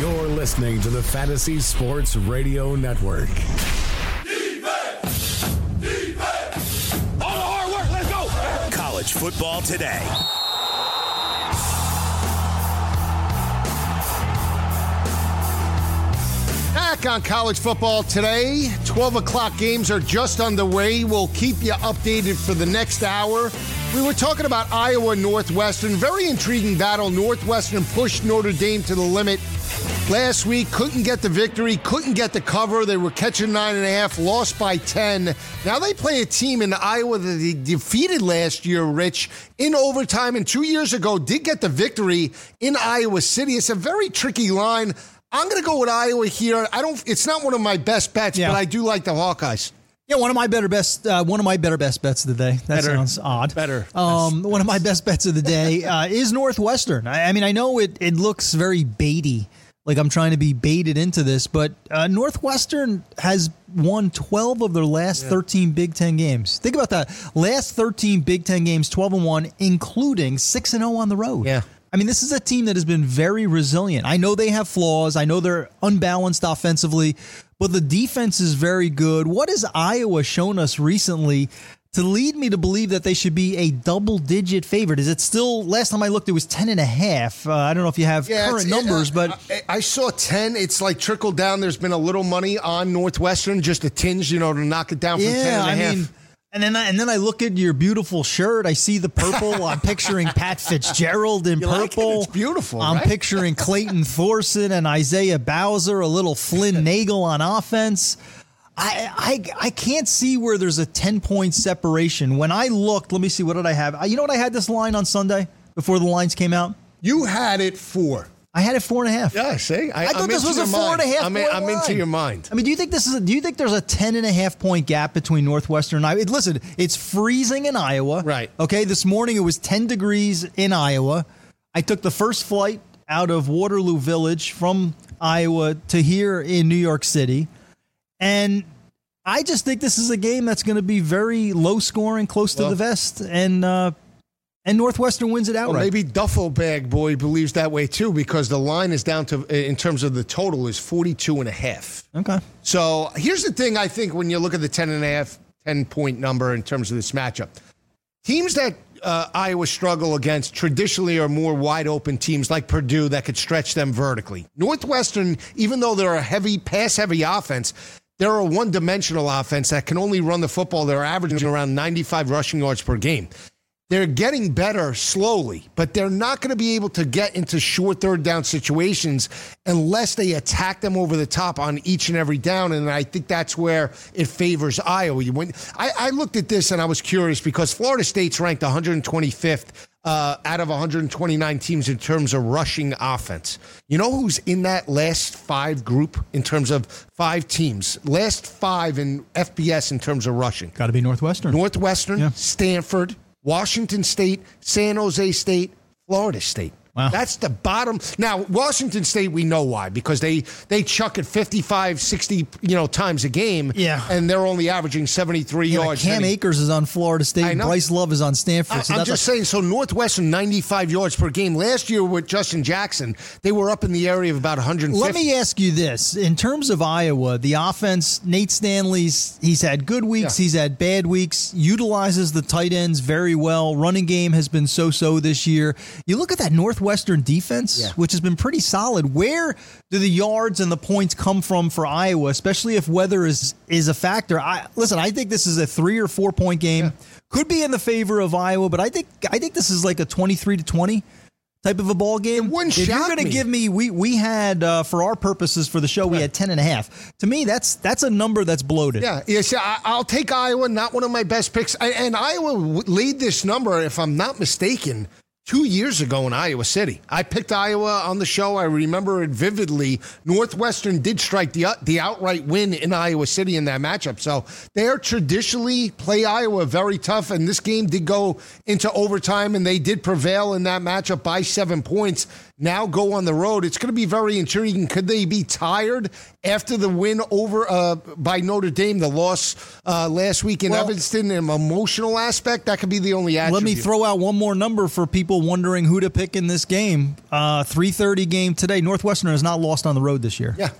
You're listening to the Fantasy Sports Radio Network. All the hard work, let's go. College football today. Back on college football today. 12 o'clock games are just underway. We'll keep you updated for the next hour. We were talking about Iowa Northwestern. Very intriguing battle. Northwestern pushed Notre Dame to the limit last week. Couldn't get the victory, couldn't get the cover. They were catching nine and a half, lost by 10. Now they play a team in Iowa that they defeated last year, Rich, in overtime. And two years ago, did get the victory in Iowa City. It's a very tricky line. I'm going to go with Iowa here. I don't. It's not one of my best bets, Yeah. but I do like the Hawkeyes. Yeah, one of my better best, uh, one of my better best bets of the day. That Better. sounds odd. Better. Um, one of my best bets of the day uh, is Northwestern. I, I mean, I know it it looks very baity, like I'm trying to be baited into this, but uh, Northwestern has won 12 of their last 13 Big Ten games. Think about that. Last 13 Big Ten games, 12 and one, including six and zero on the road. Yeah. I mean, this is a team that has been very resilient. I know they have flaws. I know they're unbalanced offensively, but the defense is very good. What has Iowa shown us recently to lead me to believe that they should be a double digit favorite? Is it still, last time I looked, it was 10 and a half. Uh, I don't know if you have current it's- numbers, uh, but I, I saw 10. It's like trickled down. There's been a little money on Northwestern, just a tinge, you know, to knock it down from 10 and a yeah, I half. mean, and then I, and then I look at your beautiful shirt. I see the purple. I'm picturing Pat Fitzgerald in You like it? purple. It's beautiful, I'm right? picturing Clayton Thorson and Isaiah Bowser, a little Flynn Nagel on offense. I, I I can't see where there's a 10 point separation. When I looked, let me see, what did I have? Uh, You know what I had this line on Sunday before the lines came out? you had it four. I had it four and a half. Yeah, see? I, I thought I'm this was a four and a mind. half I'm, in- I'm into your mind. I mean, do you think this is? A, do you think there's a 10 and a half point gap between Northwestern and Iowa? Listen, it's freezing in Iowa. Right. Okay. This morning it was 10 degrees in Iowa. I took the first flight out of Waterloo Village from Iowa to here in New York City, and I just think this is a game that's going to be very low scoring, close to the vest, and uh, and Northwestern wins it outright. Well, maybe Duffel Bag Boy believes that way too because the line is down to, in terms of the total, is 42 and a half. Okay. So here's the thing I think when you look at the 10 and a half, 10 point number in terms of this matchup. Teams that uh, Iowa struggle against traditionally are more wide open teams like Purdue that could stretch them vertically. Northwestern, even though they're a heavy, pass heavy offense, they're a one dimensional offense that can only run the football. They're averaging around 95 rushing yards per game. They're getting better slowly, but they're not going to be able to get into short third down situations unless they attack them over the top on each and every down. And I think that's where it favors Iowa. Went, I, I looked at this and I was curious because Florida State's ranked 125th uh, out of 129 teams in terms of rushing offense. You know who's in that last five group in terms of five teams? Last five in FBS in terms of rushing. Got to be Northwestern. Northwestern, Yeah. Stanford, Washington State, San Jose State, Florida State. Wow. That's the bottom. Now, Washington State, we know why because they they chuck it 55, 60, you know, times a game. Yeah. And they're only averaging 73 Yeah, yards. Cam Any- Akers is on Florida State. Bryce Love is on Stanford. I, so am just saying. So Northwestern, 95 yards per game. Last year with Justin Jackson, they were up in the area of about 150. Let me ask you this: in terms of Iowa, the offense, Nate Stanley's he's had good weeks, Yeah. he's had bad weeks. Utilizes the tight ends very well. Running game has been so-so this year. You look at that Northwestern defense, Yeah. which has been pretty solid. Where do the yards and the points come from for Iowa, especially if weather is is a factor? I listen. I think this is a three or four point game. Could be in the favor of Iowa, but I think I think this is like a twenty-three to twenty type of a ball game. It wouldn't if you're going to give me, we we had uh, for our purposes for the show, we had ten and a half. To me, that's that's a number that's bloated. Yeah, yes, I, I'll take Iowa. Not one of my best picks. I, and Iowa laid this number, if I'm not mistaken, two years ago in Iowa City. I picked Iowa on the show. I remember it vividly. Northwestern did strike the uh, the outright win in Iowa City in that matchup. So they are traditionally play Iowa very tough, and this game did go into overtime, and they did prevail in that matchup by seven points now go on the road. It's going to be very intriguing. Could they be tired after the win over uh, by Notre Dame, the loss uh, last week in well, Evanston, an emotional aspect? That could be the only attribute. Let me throw out one more number for people wondering who to pick in this game. Uh, 3.30 game today. Northwestern has not lost on the road this year. Yeah.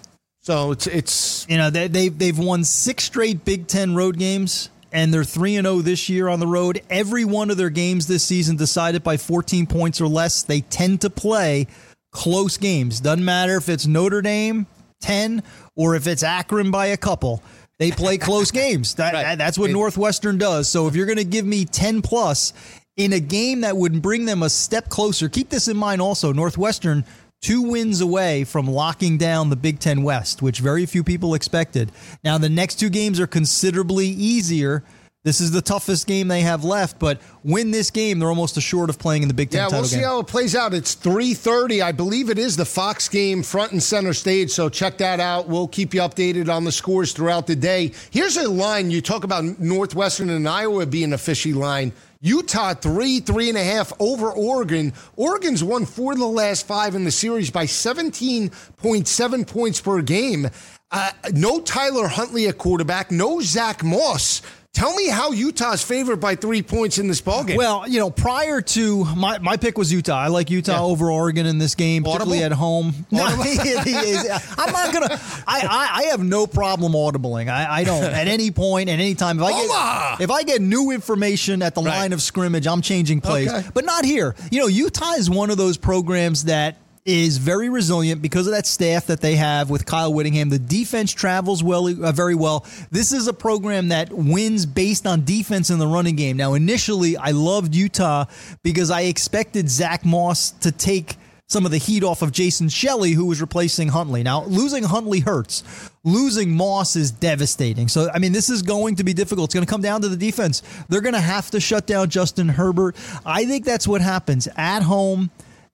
So it's it's you know they they've, they've won six straight Big Ten road games and they're 3 and 0 this year on the road. Every one of their games this season decided by 14 points or less. They tend to play close games. Doesn't matter if it's Notre Dame 10 or if it's Akron by a couple. They play close games. That, right. that's what Northwestern does. So if you're going to give me 10 plus in a game that would bring them a step closer, keep this in mind also. Northwestern two wins away from locking down the Big Ten West, which very few people expected. Now, the next two games are considerably easier. This is the toughest game they have left, but win this game, they're almost assured of playing in the Big Ten. Yeah, we'll see game. how it plays out. It's three thirty, I believe it is the Fox game, front and center stage. So check that out. We'll keep you updated on the scores throughout the day. Here's a line you talk about Northwestern and Iowa being a fishy line. Utah three, three and a half over Oregon. Oregon's won four of the last five in the series by 17.7 points per game. Uh, no Tyler Huntley at quarterback, no Zach Moss. Tell me how Utah's favored by three points in this ballgame. Well, you know, prior to my, my pick was Utah. I like Utah yeah. over Oregon in this game, particularly Audible? at home. No, I'm not gonna. I, I, I have no problem audibling. I, I don't at any point at any time. If I get if I get new information at the right. line of scrimmage, I'm changing plays. Okay. But not here. You know, Utah is one of those programs that is very resilient because of that staff that they have with Kyle Whittingham. The defense travels well, uh, very well. This is a program that wins based on defense in the running game. Now, initially, I loved Utah because I expected Zach Moss to take some of the heat off of Jason Shelley, who was replacing Huntley. Now, losing Huntley hurts. Losing Moss is devastating. So, I mean, this is going to be difficult. It's going to come down to the defense. They're going to have to shut down Justin Herbert. I think that's what happens at home.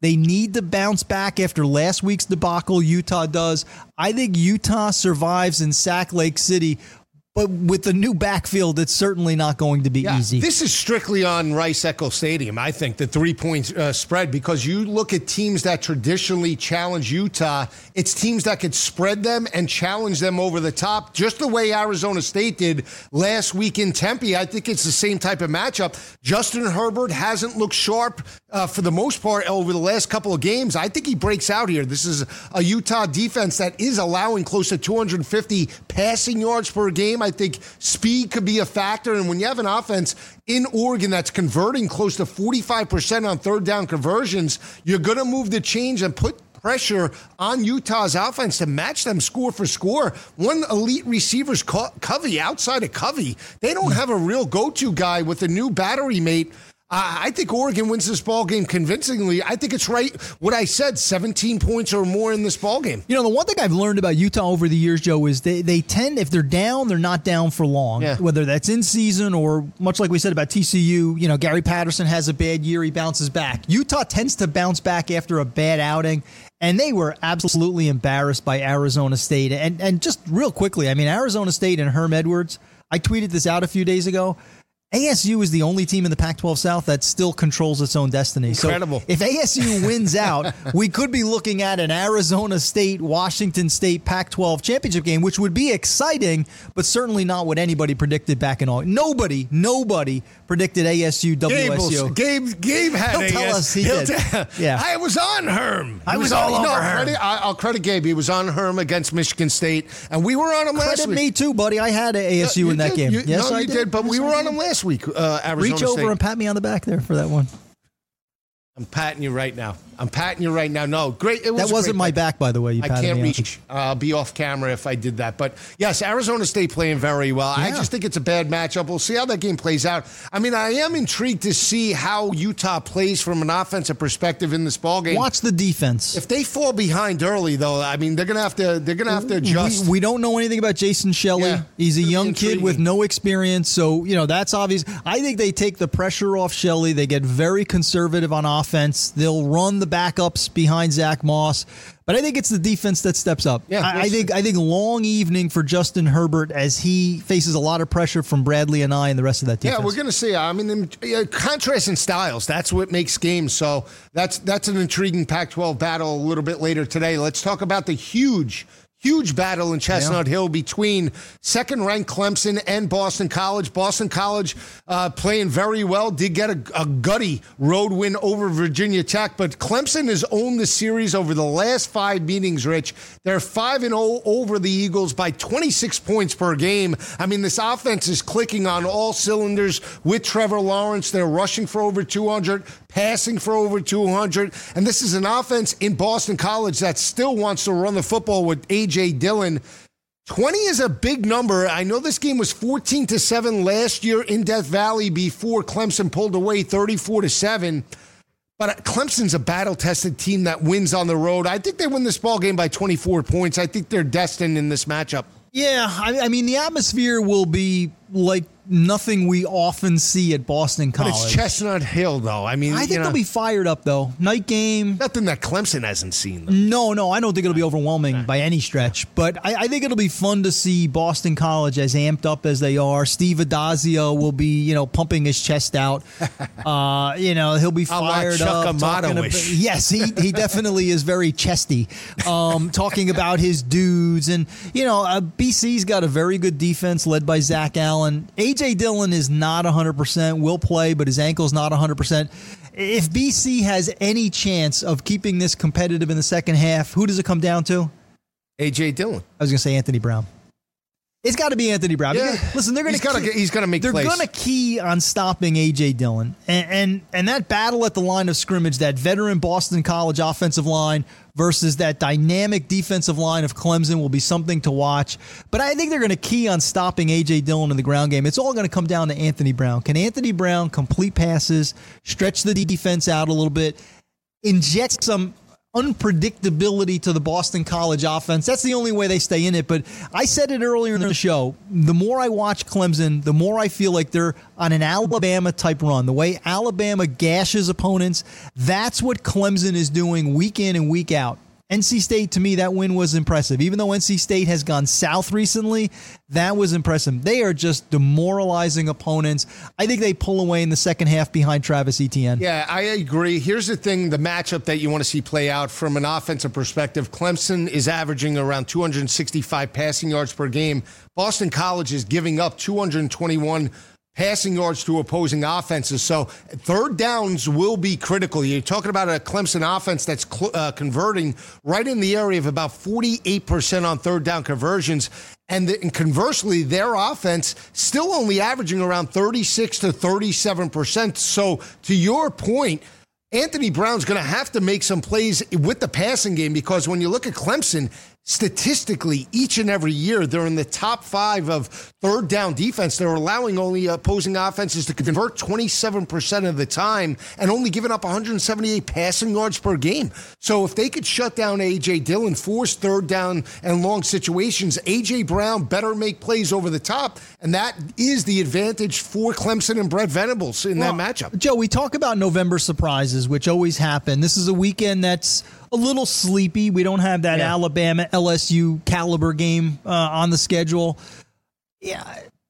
They need to bounce back after last week's debacle. Utah does. I think Utah survives in Sac Lake City, but with the new backfield, it's certainly not going to be yeah, easy. This is strictly on Rice Eccles Stadium, I think, the three point uh, spread, because you look at teams that traditionally challenge Utah, it's teams that could spread them and challenge them over the top, just the way Arizona State did last week in Tempe. I think it's the same type of matchup. Justin Herbert hasn't looked sharp uh, for the most part over the last couple of games. I think he breaks out here. This is a Utah defense that is allowing close to 250 passing yards per game. I think speed could be a factor. And when you have an offense in Oregon that's converting close to 45% on third down conversions, you're going to move the change and put pressure on Utah's offense to match them score for score. One elite receiver's Covey outside of Covey. They don't have a real go-to guy with a new battery mate I think Oregon wins this ball game convincingly. I think it's right what I said, 17 points or more in this ball game. You know, the one thing I've learned about Utah over the years, Joe, is they, they tend, if they're down, they're not down for long. Yeah. Whether that's in season or much like we said about TCU, you know, Gary Patterson has a bad year, he bounces back. Utah tends to bounce back after a bad outing and they were absolutely embarrassed by Arizona State. And and just real quickly, I mean, Arizona State and Herm Edwards. I tweeted this out a few days ago. ASU is the only team in the Pac 12 South that still controls its own destiny. Incredible. So if ASU wins out, we could be looking at an Arizona State, Washington State Pac 12 championship game, which would be exciting, but certainly not what anybody predicted back in August. Nobody, nobody predicted ASU WSU. Gabe, Gabe had He'll tell us he did. Yeah. I was on Herm. I was, was all over Herm. Credit, I'll credit Gabe. He was on Herm against Michigan State, and we were on him credit last week. me too, buddy. I had ASU in that did. game. You, yes, no, I you did. did but yes, we were on him last week. Uh, Arizona Reach over State. and pat me on the back there for that one. I'm patting you right now. I'm patting you right now. No, great. It was That wasn't my back, by the way. You I can't reach. Uh, I'll be off camera if I did that. But yes, Arizona State playing very well. I just think it's a bad matchup. We'll see how that game plays out. I mean, I am intrigued to see how Utah plays from an offensive perspective in this ball game. Watch the defense. If they fall behind early, though, I mean, they're gonna have to. They're gonna have to adjust. We, we don't know anything about Jason Shelley. Yeah, He's a it'll young kid with no experience, so you know that's obvious. I think they take the pressure off Shelley. They get very conservative on offense. They'll run the backups behind Zach Moss, but I think it's the defense that steps up. Yeah, I, I think I think long evening for Justin Herbert as he faces a lot of pressure from Bradlee Anae and the rest of that defense. Yeah, we're going to see. I mean, contrast in styles. That's what makes games. So that's that's an intriguing Pac-12 battle a little bit later today. Let's talk about the huge. Huge battle in Chestnut Hill between second-ranked Clemson and Boston College. Boston College uh, playing very well. Did get a, a gutty road win over Virginia Tech, but Clemson has owned the series over the last five meetings. Rich, they're five and zero over the Eagles by 26 points per game. I mean, this offense is clicking on all cylinders with Trevor Lawrence. They're rushing for over 200, passing for over 200, and this is an offense in Boston College that still wants to run the football with AJ Dillon. 20 is a big number. I know this game was 14 to 7 last year in Death Valley before Clemson pulled away 34 to 7. But Clemson's a battle-tested team that wins on the road. I think they win this ball game by 24 points. I think they're destined in this matchup. Yeah, I, I mean the atmosphere will be like nothing we often see at Boston But College. it's Chestnut Hill, though. I mean, I think you know, they'll be fired up though. Night game. nothing that Clemson hasn't seen. Though. No, no, I don't think it'll be overwhelming by any stretch. But I, I think it'll be fun to see Boston College as amped up as they are. Steve Addazio will be, you know, pumping his chest out. Uh, you know, he'll be fired Chuck up. about- yes, he, he definitely is very chesty. Um, talking about his dudes. And, you know, uh, BC's got a very good defense led by Zach Allen. A.J. Dillon is not 100%, will play, but his ankle's not 100%. If BC has any chance of keeping this competitive in the second half, who does it come down to? AJ Dillon. I was going to say Anthony Brown. It's got to be Anthony Brown. Yeah. Listen, they're going He's gotta get- he's gotta make They're going to key on stopping AJ Dillon, and, and and that battle at the line of scrimmage, that veteran Boston College offensive line versus that dynamic defensive line of Clemson, will be something to watch. But I think they're going to key on stopping AJ Dillon in the ground game. It's all going to come down to Anthony Brown. Can Anthony Brown complete passes, stretch the defense out a little bit, inject some unpredictability to the Boston College offense. That's the only way they stay in it. But I said it earlier in the show. The more I watch Clemson, the more I feel like they're on an Alabama type run. The way Alabama gashes opponents, that's what Clemson is doing week in and week out. NC State, to me, that win was impressive. Even though NC State has gone south recently, that was impressive. They are just demoralizing opponents. I think they pull away in the second half behind Travis Etienne. Yeah, I agree. Here's the thing the matchup that you want to see play out from an offensive perspective Clemson is averaging around 265 passing yards per game. Boston College is giving up 221 passing yards to opposing offenses. So third downs will be critical. You're talking about a Clemson offense that's cl- uh, converting right in the area of about 48% on third down conversions. And, the, and conversely, their offense still only averaging around 36 to 37%. So to your point, Anthony Brown's going to have to make some plays with the passing game because when you look at Clemson, statistically, each and every year, they're in the top five of third down defense. They're allowing only uh, opposing offenses to convert 27% of the time and only giving up 178 passing yards per game. So if they could shut down A.J. Dillon, force third down and long situations, A.J. Brown better make plays over the top. And that is the advantage for Clemson and Brent Venables in that matchup. Joe, we talk about November surprises, which always happen. This is a weekend that's a little sleepy. We don't have that Yeah. Alabama LSU caliber game uh, on the schedule. Yeah.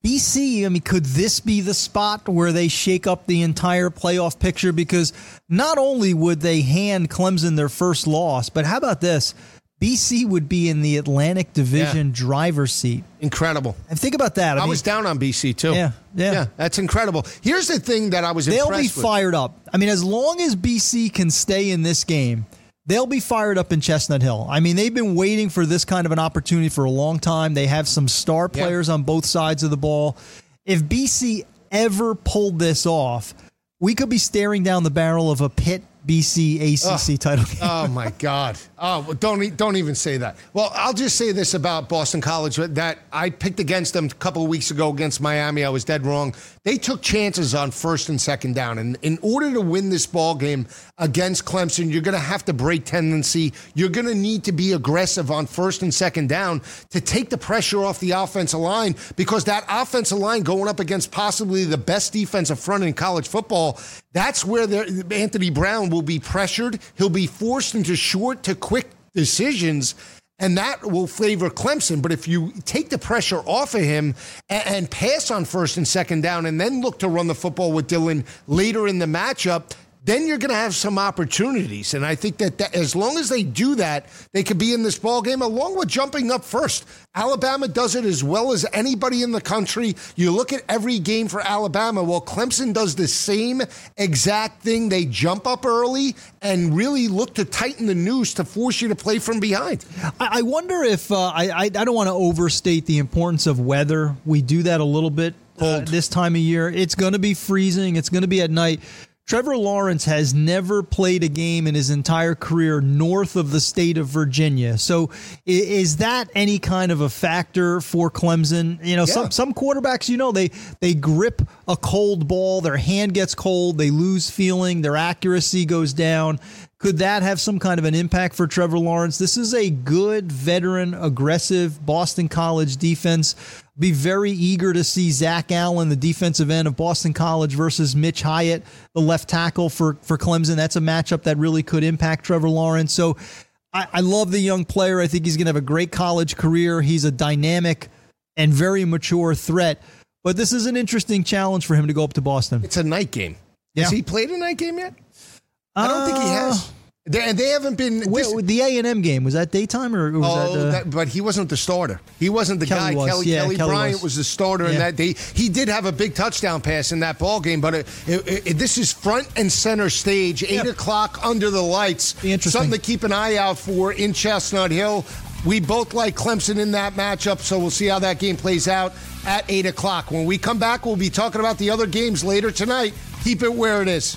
BC, I mean, could this be the spot where they shake up the entire playoff picture? Because not only would they hand Clemson their first loss, but how about this? BC would be in the Atlantic Division driver's seat. Incredible. And think about that. I, I mean, was down on BC too. Yeah, yeah. that's incredible. Here's the thing that I was they'll be with. fired up. I mean, as long as BC can stay in this game, they'll be fired up in Chestnut Hill. I mean, they've been waiting for this kind of an opportunity for a long time. They have some star Yeah. players on both sides of the ball. If BC ever pulled this off, we could be staring down the barrel of a Pitt BC ACC title game. Oh my God! Oh, well, don't don't even say that. Well, I'll just say this about Boston College that I picked against them a couple of weeks ago against Miami. I was dead wrong. They took chances on first and second down, and in order to win this ball game against Clemson, you're going to have to break tendency. You're going to need to be aggressive on first and second down to take the pressure off the offensive line because that offensive line going up against possibly the best defensive front in college football. That's where Anthony Brown will be pressured. He'll be forced into short to quick decisions and that will favor Clemson. But if you take the pressure off of him and, and, pass on first and second down and then look to run the football with Dillon later in the matchup, then you're going to have some opportunities. And I think that, that, as long as they do that, they could be in this ball game along with jumping up first. Alabama does it as well as anybody in the country. You look at every game for Alabama. Well, Clemson does the same exact thing. They jump up early and really look to tighten the noose to force you to play from behind. I wonder if uh, I, I don't want to overstate the importance of weather. We do that a little bit uh, this time of year. It's going to be freezing. It's going to be at night. Trevor Lawrence has never played a game in his entire career north of the state of Virginia. So is that any kind of a factor for Clemson? You know, yeah. some some quarterbacks, you know, they they grip a cold ball, their hand gets cold, they lose feeling, their accuracy goes down. Could that have some kind of an impact for Trevor Lawrence? This is a good veteran, aggressive Boston College defense be very eager to see Zach Allen, the defensive end of Boston College, versus Mitch Hyatt, the left tackle for, for Clemson. That's a matchup that really could impact Trevor Lawrence. So I, I love the young player. I think he's going to have a great college career. He's a dynamic and very mature threat. But this is an interesting challenge for him to go up to Boston. It's a night game. Yeah. Has he played a night game yet? I don't uh, think he has. They, and they haven't been. Wait, the A and M game was that daytime or was oh, that, uh, that, but he wasn't the starter. He wasn't the Kelly guy. Was. Kelly, yeah, Kelly, Kelly Bryant was. was. the starter yeah. in that. day. he did have a big touchdown pass in that ball game, but it, it, it, this is front and center stage, eight yep. o'clock under the lights. Interesting. Something to keep an eye out for in Chestnut Hill. We both like Clemson in that matchup, so we'll see how that game plays out at eight o'clock. When we come back, we'll be talking about the other games later tonight. Keep it where it is.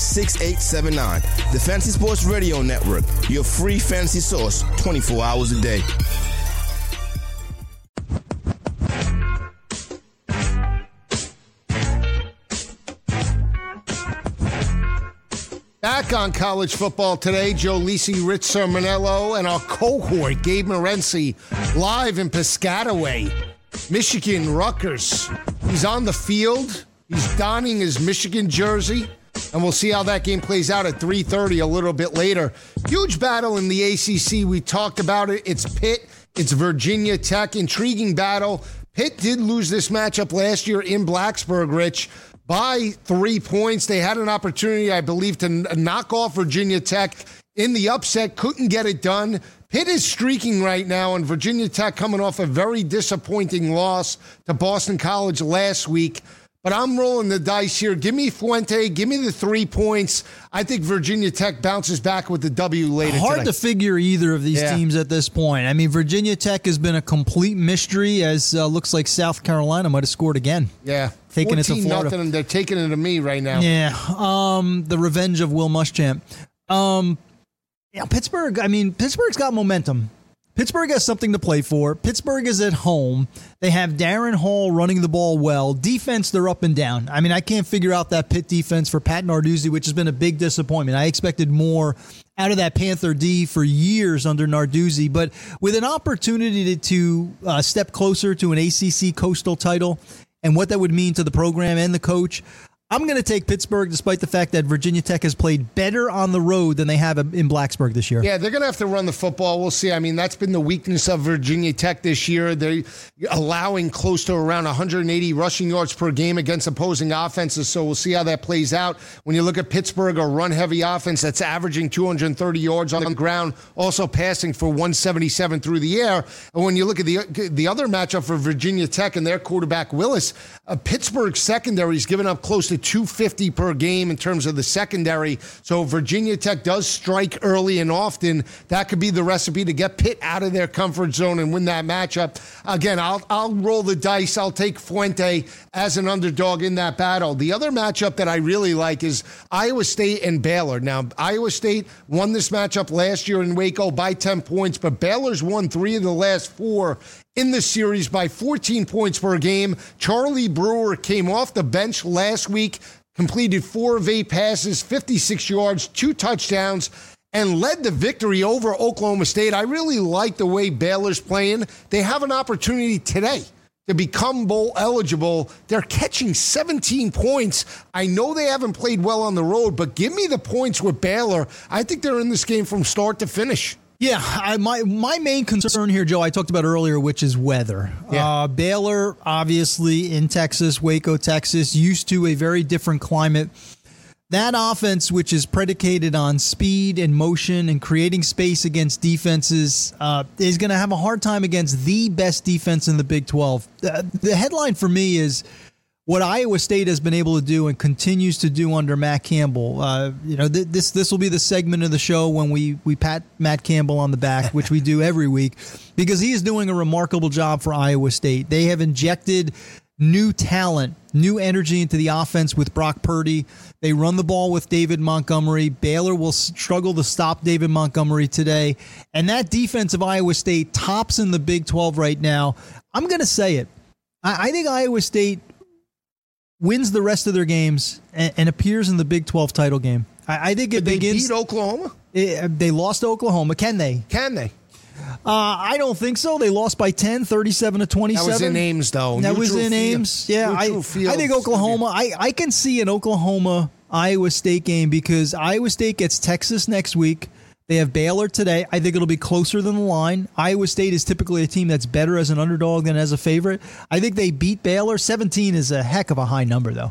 6879. The Fantasy Sports Radio Network, your free fantasy source 24 hours a day. Back on college football today, Joe Lisi, Rich Cirminiello, and our cohort, Gabe Morency, live in Piscataway, Michigan, Rutgers. He's on the field. He's donning his Michigan jersey, and we'll see how that game plays out at 3:30 a little bit later. Huge battle in the ACC. We talked about it. It's Pitt. It's Virginia Tech. Intriguing battle. Pitt did lose this matchup last year in Blacksburg, Rich by three points. They had an opportunity, I believe, to knock off Virginia Tech in the upset, couldn't get it done. Pitt is streaking right now, and Virginia Tech coming off a very disappointing loss to Boston College last week. But I'm rolling the dice here. Give me Fuente. Give me the three points. I think Virginia Tech bounces back with the W later. Hard to figure either of these yeah. teams at this point. I mean, Virginia Tech has been a complete mystery, as uh, looks like South Carolina might have scored again. Yeah, taking it to Florida. Nothing, they're taking it to me right now. Yeah, um, the revenge of Will Muschamp. Um, yeah, Pittsburgh. I mean, Pittsburgh's got momentum. Pittsburgh has something to play for. Pittsburgh is at home. They have Darrin Hall running the ball well. Defense, they're up and down. I mean, I can't figure out that Pitt defense for Pat Narduzzi, which has been a big disappointment. I expected more out of that Panther D for years under Narduzzi, but with an opportunity to, to uh, step closer to an ACC coastal title and what that would mean to the program and the coach, I'm going to take Pittsburgh despite the fact that Virginia Tech has played better on the road than they have in Blacksburg this year. Yeah, they're going to have to run the football. We'll see. I mean, that's been the weakness of Virginia Tech this year. They're allowing close to around 180 rushing yards per game against opposing offenses. So we'll see how that plays out. When you look at Pittsburgh, a run heavy offense that's averaging 230 yards on the ground, also passing for 177 through the air. And when you look at the the other matchup for Virginia Tech and their quarterback Willis, uh, Pittsburgh secondary is giving up close to 250 per game in terms of the secondary. So Virginia Tech does strike early and often. That could be the recipe to get Pitt out of their comfort zone and win that matchup. Again, I'll I'll roll the dice. I'll take Fuente as an underdog in that battle. The other matchup that I really like is Iowa State and Baylor. Now, Iowa State won this matchup last year in Waco by 10 points, but Baylor's won 3 of the last 4 in the series by 14 points per game. Charlie Brewer came off the bench last week, completed four of eight passes, 56 yards, two touchdowns, and led the victory over Oklahoma State. I really like the way Baylor's playing. They have an opportunity today to become bowl eligible. They're catching 17 points. I know they haven't played well on the road, but give me the points with Baylor. I think they're in this game from start to finish. Yeah, I, my my main concern here, Joe, I talked about earlier, which is weather. Yeah. Uh, Baylor, obviously in Texas, Waco, Texas, used to a very different climate. That offense, which is predicated on speed and motion and creating space against defenses, uh, is going to have a hard time against the best defense in the Big 12. Uh, the headline for me is what Iowa State has been able to do and continues to do under Matt Campbell. Uh, you know, th- this this will be the segment of the show when we we pat Matt Campbell on the back, which we do every week, because he is doing a remarkable job for Iowa State. They have injected new talent, new energy into the offense with Brock Purdy. They run the ball with David Montgomery. Baylor will struggle to stop David Montgomery today, and that defense of Iowa State tops in the Big 12 right now. I'm going to say it. I, I think Iowa State wins the rest of their games, and, and appears in the Big 12 title game. I, I think it Did begins. They beat Oklahoma. It, uh, they lost to Oklahoma. Can they? Can they? Uh, I don't think so. They lost by 10, 37 to 27. That was in Ames, though. That Neutral was in field. Ames. Yeah, I, I think Oklahoma. I, I can see an Oklahoma Iowa State game because Iowa State gets Texas next week. They have Baylor today. I think it'll be closer than the line. Iowa State is typically a team that's better as an underdog than as a favorite. I think they beat Baylor. 17 is a heck of a high number, though.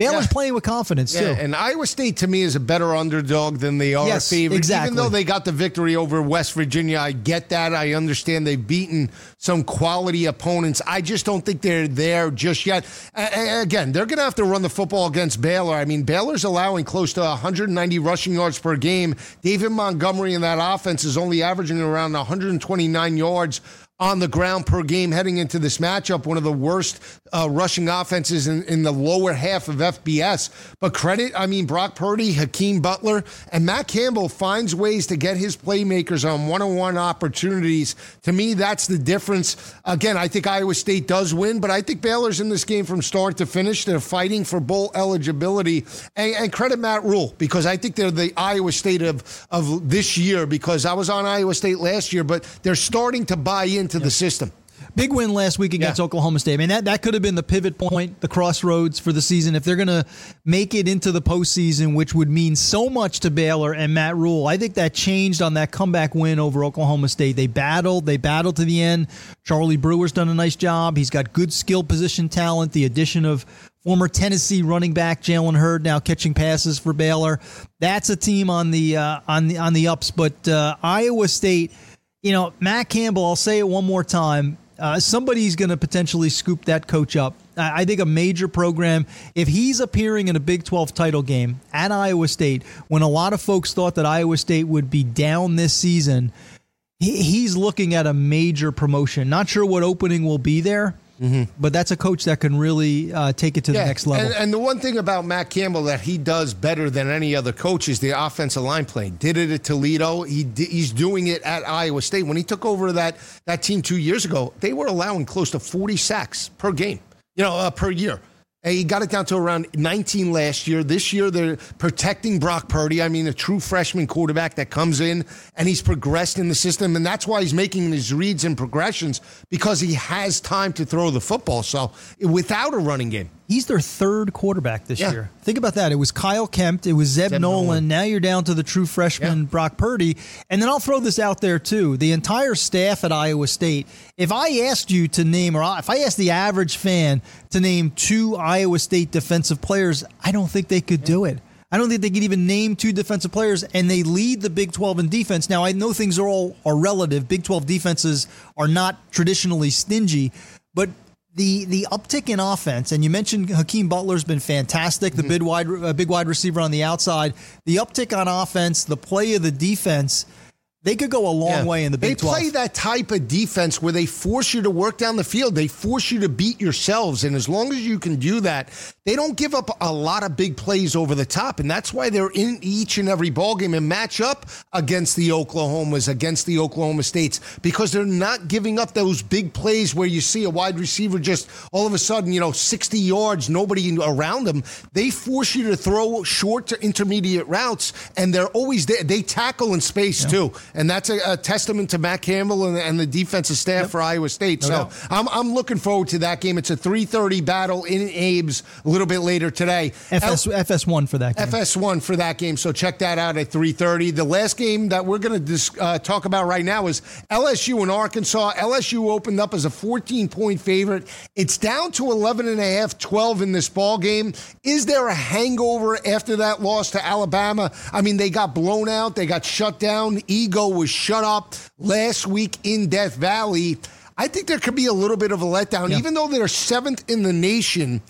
Baylor's Yeah. playing with confidence, Yeah, too. and Iowa State to me is a better underdog than they are Yes, favorite. exactly. Even though they got the victory over West Virginia, I get that. I understand they've beaten some quality opponents. I just don't think they're there just yet. Again, they're going to have to run the football against Baylor. I mean, Baylor's allowing close to 190 rushing yards per game. David Montgomery in that offense is only averaging around 129 yards on the ground per game heading into this matchup. One of the worst uh, rushing offenses in, in the lower half of FBS. But credit, I mean, Brock Purdy, Hakeem Butler, and Matt Campbell finds ways to get his playmakers on one on one opportunities. To me, that's the difference. Again, I think Iowa State does win, but I think Baylor's in this game from start to finish. They're fighting for bowl eligibility. And, and credit Matt Rhule, because I think they're the Iowa State of, of this year, because I was on Iowa State last year, but they're starting to buy into the system. Big win last week against Yeah. Oklahoma State. I mean, that, that could have been the pivot point, the crossroads for the season. If they're going to make it into the postseason, which would mean so much to Baylor and Matt Rhule, I think that changed on that comeback win over Oklahoma State. They battled, they battled to the end. Charlie Brewer's done a nice job. He's got good skill position talent. The addition of former Tennessee running back Jalen Hurd now catching passes for Baylor. That's a team on the uh, on the on the ups. But uh, Iowa State, you know, Matt Campbell. I'll say it one more time. Uh, somebody's going to potentially scoop that coach up. I I think a major program, if he's appearing in a Big 12 title game at Iowa State, when a lot of folks thought that Iowa State would be down this season, he, he's looking at a major promotion. Not sure what opening will be there, but that's a coach that can really uh, take it to the next level. And, and the one thing about Matt Campbell that he does better than any other coach is the offensive line play. Did it at Toledo. He he's doing it at Iowa State. When he took over that that team two years ago, they were allowing close to 40 sacks per game. You know, uh, per year. And he got it down to around 19 last year. This year, they're protecting Brock Purdy. I mean, a true freshman quarterback that comes in and he's progressed in the system. And that's why he's making his reads and progressions because he has time to throw the football. So without a running game, He's their third quarterback this Yeah. year. Think about that. It was Kyle Kemp. It was Zeb, Zeb Noland. Nolan. Now you're down to the true freshman Yeah. Brock Purdy. And then I'll throw this out there too. The entire staff at Iowa State. If I asked you to name, or if I asked the average fan to name two Iowa State defensive players, I don't think they could do it. I don't think they could even name two defensive players, and they lead the Big 12 in defense. Now, I know things are all are relative. Big 12 defenses are not traditionally stingy, but the the uptick in offense, and you mentioned Hakeem Butler's been fantastic, Mm-hmm. the big wide uh, big wide receiver on the outside. The uptick on offense, the play of the defense, they could go a long Yeah. way in the Big they 12. play that type of defense where they force you to work down the field. They force you to beat yourselves. And as long as you can do that, they don't give up a lot of big plays over the top. And that's why they're in each and every ball game and match up against the Oklahomas, against the Oklahoma States, because they're not giving up those big plays where you see a wide receiver just all of a sudden, you know, 60 yards, nobody around them. They force you to throw short to intermediate routes, and they're always there. They tackle in space too. And that's a, a testament to Matt Campbell and, and the defensive staff for Iowa State. so doubt. I'm, I'm looking forward to that game. It's a 3:30 battle in Ames a little bit later today. FS FS1 for that game. FS1 for that game. So check that out at 3:30. The last game that we're going to dis- uh, talk about right now is LSU and Arkansas. LSU opened up as a 14-point favorite. It's down to 11 and a half, 12 in this ball game. Is there a hangover after that loss to Alabama? I mean, they got blown out. They got shut down. Ego was shut up last week in Death Valley. I think there could be a little bit of a letdown, Yeah. even though they're seventh in the nation.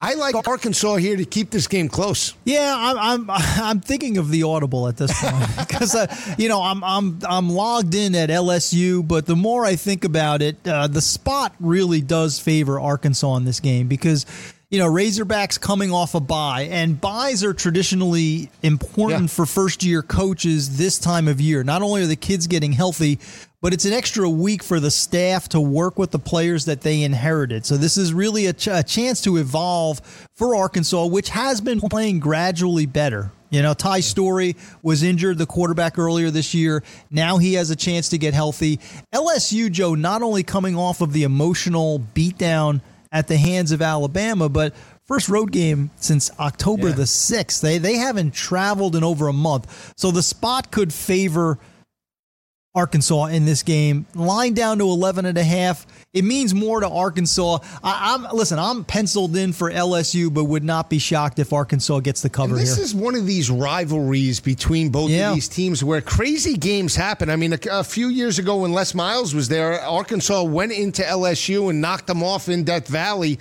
I like Arkansas here to keep this game close. Yeah, I'm I'm I'm thinking of the audible at this point because uh, you know I'm I'm I'm logged in at LSU, but the more I think about it, uh, the spot really does favor Arkansas in this game because you know Razorbacks coming off a bye, and byes are traditionally important Yeah. for first year coaches this time of year. Not only are the kids getting healthy, but it's an extra week for the staff to work with the players that they inherited. So this is really a, ch- a chance to evolve for Arkansas, which has been playing gradually better. You know, Ty Storey was injured, the quarterback earlier this year. Now he has a chance to get healthy. LSU, Joe, not only coming off of the emotional beatdown at the hands of Alabama, but first road game since October Yeah. the 6th. They they haven't traveled in over a month. So the spot could favor Arkansas in this game. Line down to 11 and a half. It means more to Arkansas. I, I'm listen, I'm penciled in for LSU, but would not be shocked if Arkansas gets the cover And this here. is one of these rivalries between both Yeah. of these teams where crazy games happen. I mean, a, a few years ago when Les Miles was there, Arkansas went into LSU and knocked them off in Death Valley.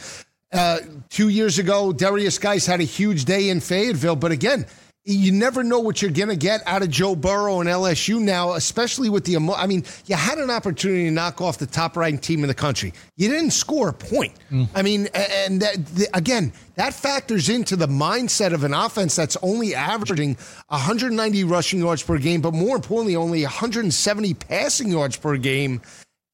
Uh, two years ago, Derrius Guice had a huge day in Fayetteville. But again, you never know what you're going to get out of Joe Burrow and LSU now, especially with the. I mean, you had an opportunity to knock off the top ranked team in the country. You didn't score a point. Mm. I mean, and that, the, again, that factors into the mindset of an offense that's only averaging 190 rushing yards per game, but more importantly, only 170 passing yards per game.